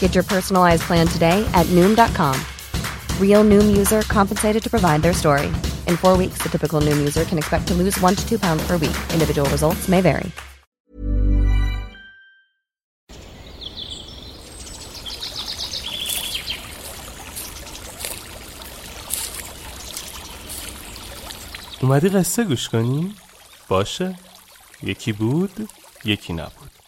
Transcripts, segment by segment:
Get your personalized plan today at Noom.com. Real Noom user compensated to provide their story. In four weeks, the typical Noom user can expect to lose one to two pounds per week. Individual results may vary. اومدی قصه گوش کنی؟ باشه یکی بود یکی نبود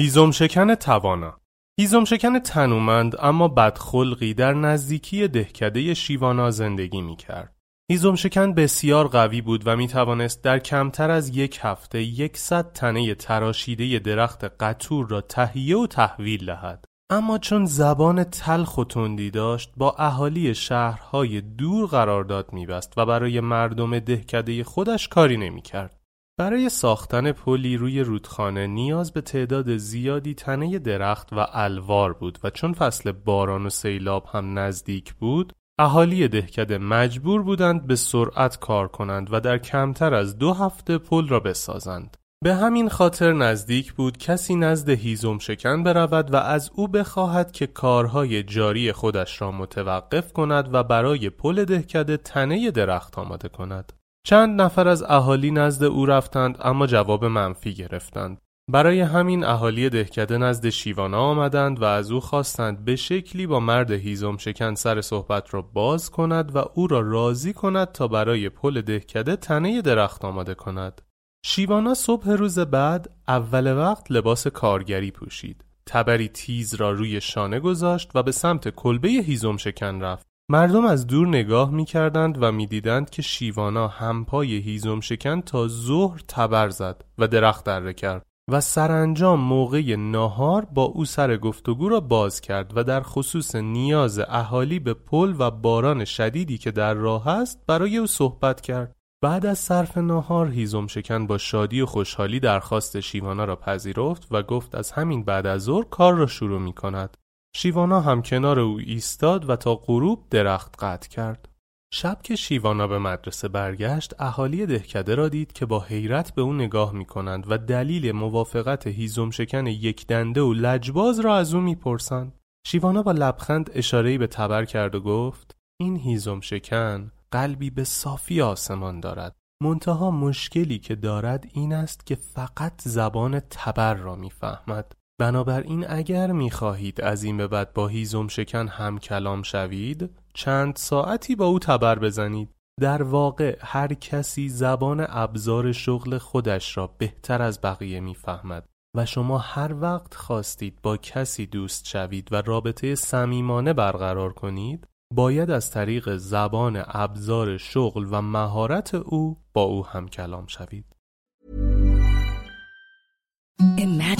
هیزم شکن توانا هیزم شکن تنومند اما بدخلقی در نزدیکی دهکده شیوانا زندگی می کرد. هیزم شکن بسیار قوی بود و می توانست در کمتر از یک هفته یکصد تنه تراشیده درخت قطور را تهیه و تحویل دهد. اما چون زبان تلخ و تندی داشت با اهالی شهرهای دور قرارداد میبست و برای مردم دهکده خودش کاری نمی‌کرد. برای ساختن پلی روی رودخانه نیاز به تعداد زیادی تنه درخت و الوار بود و چون فصل باران و سیلاب هم نزدیک بود اهالی دهکده مجبور بودند به سرعت کار کنند و در کمتر از دو هفته پل را بسازند. به همین خاطر نزدیک بود کسی نزد هیزم شکن برود و از او بخواهد که کارهای جاری خودش را متوقف کند و برای پل دهکده تنه درخت آماده کند. چند نفر از اهالی نزد او رفتند اما جواب منفی گرفتند. برای همین اهالی دهکده نزد شیوانا آمدند و از او خواستند به شکلی با مرد هیزم شکن سر صحبت را باز کند و او را راضی کند تا برای پل دهکده تنه درخت آماده کند. شیوانا صبح روز بعد اول وقت لباس کارگری پوشید. تبری تیز را روی شانه گذاشت و به سمت کلبه هیزم شکن رفت. مردم از دور نگاه می کردند و می دیدند که شیوانا همپای هیزم شکن تا ظهر تبر زد و درخت دره کرد و سرانجام موقع ناهار با او سر گفتگو را باز کرد و در خصوص نیاز اهالی به پل و باران شدیدی که در راه است برای او صحبت کرد. بعد از صرف ناهار هیزم شکن با شادی و خوشحالی درخواست شیوانا را پذیرفت و گفت از همین بعد از ظهر کار را شروع می کند. شیوانا هم کنار او ایستاد و تا غروب درخت قطع کرد. شب که شیوانا به مدرسه برگشت اهالی دهکده را دید که با حیرت به او نگاه می کنند و دلیل موافقت هیزم شکن یک دنده و لجباز را از او می‌پرسند. شیوانا با لبخند اشارهی به تبر کرد و گفت این هیزم شکن قلبی به صافی آسمان دارد. منتها مشکلی که دارد این است که فقط زبان تبر را می‌فهمد. بنابراین اگر می‌خواهید از این به بعد با هیزم شکن هم کلام شوید چند ساعتی با او تبر بزنید. در واقع هر کسی زبان ابزار شغل خودش را بهتر از بقیه می‌فهمد و شما هر وقت خواستید با کسی دوست شوید و رابطه صمیمانه برقرار کنید باید از طریق زبان ابزار شغل و مهارت او با او هم کلام شوید.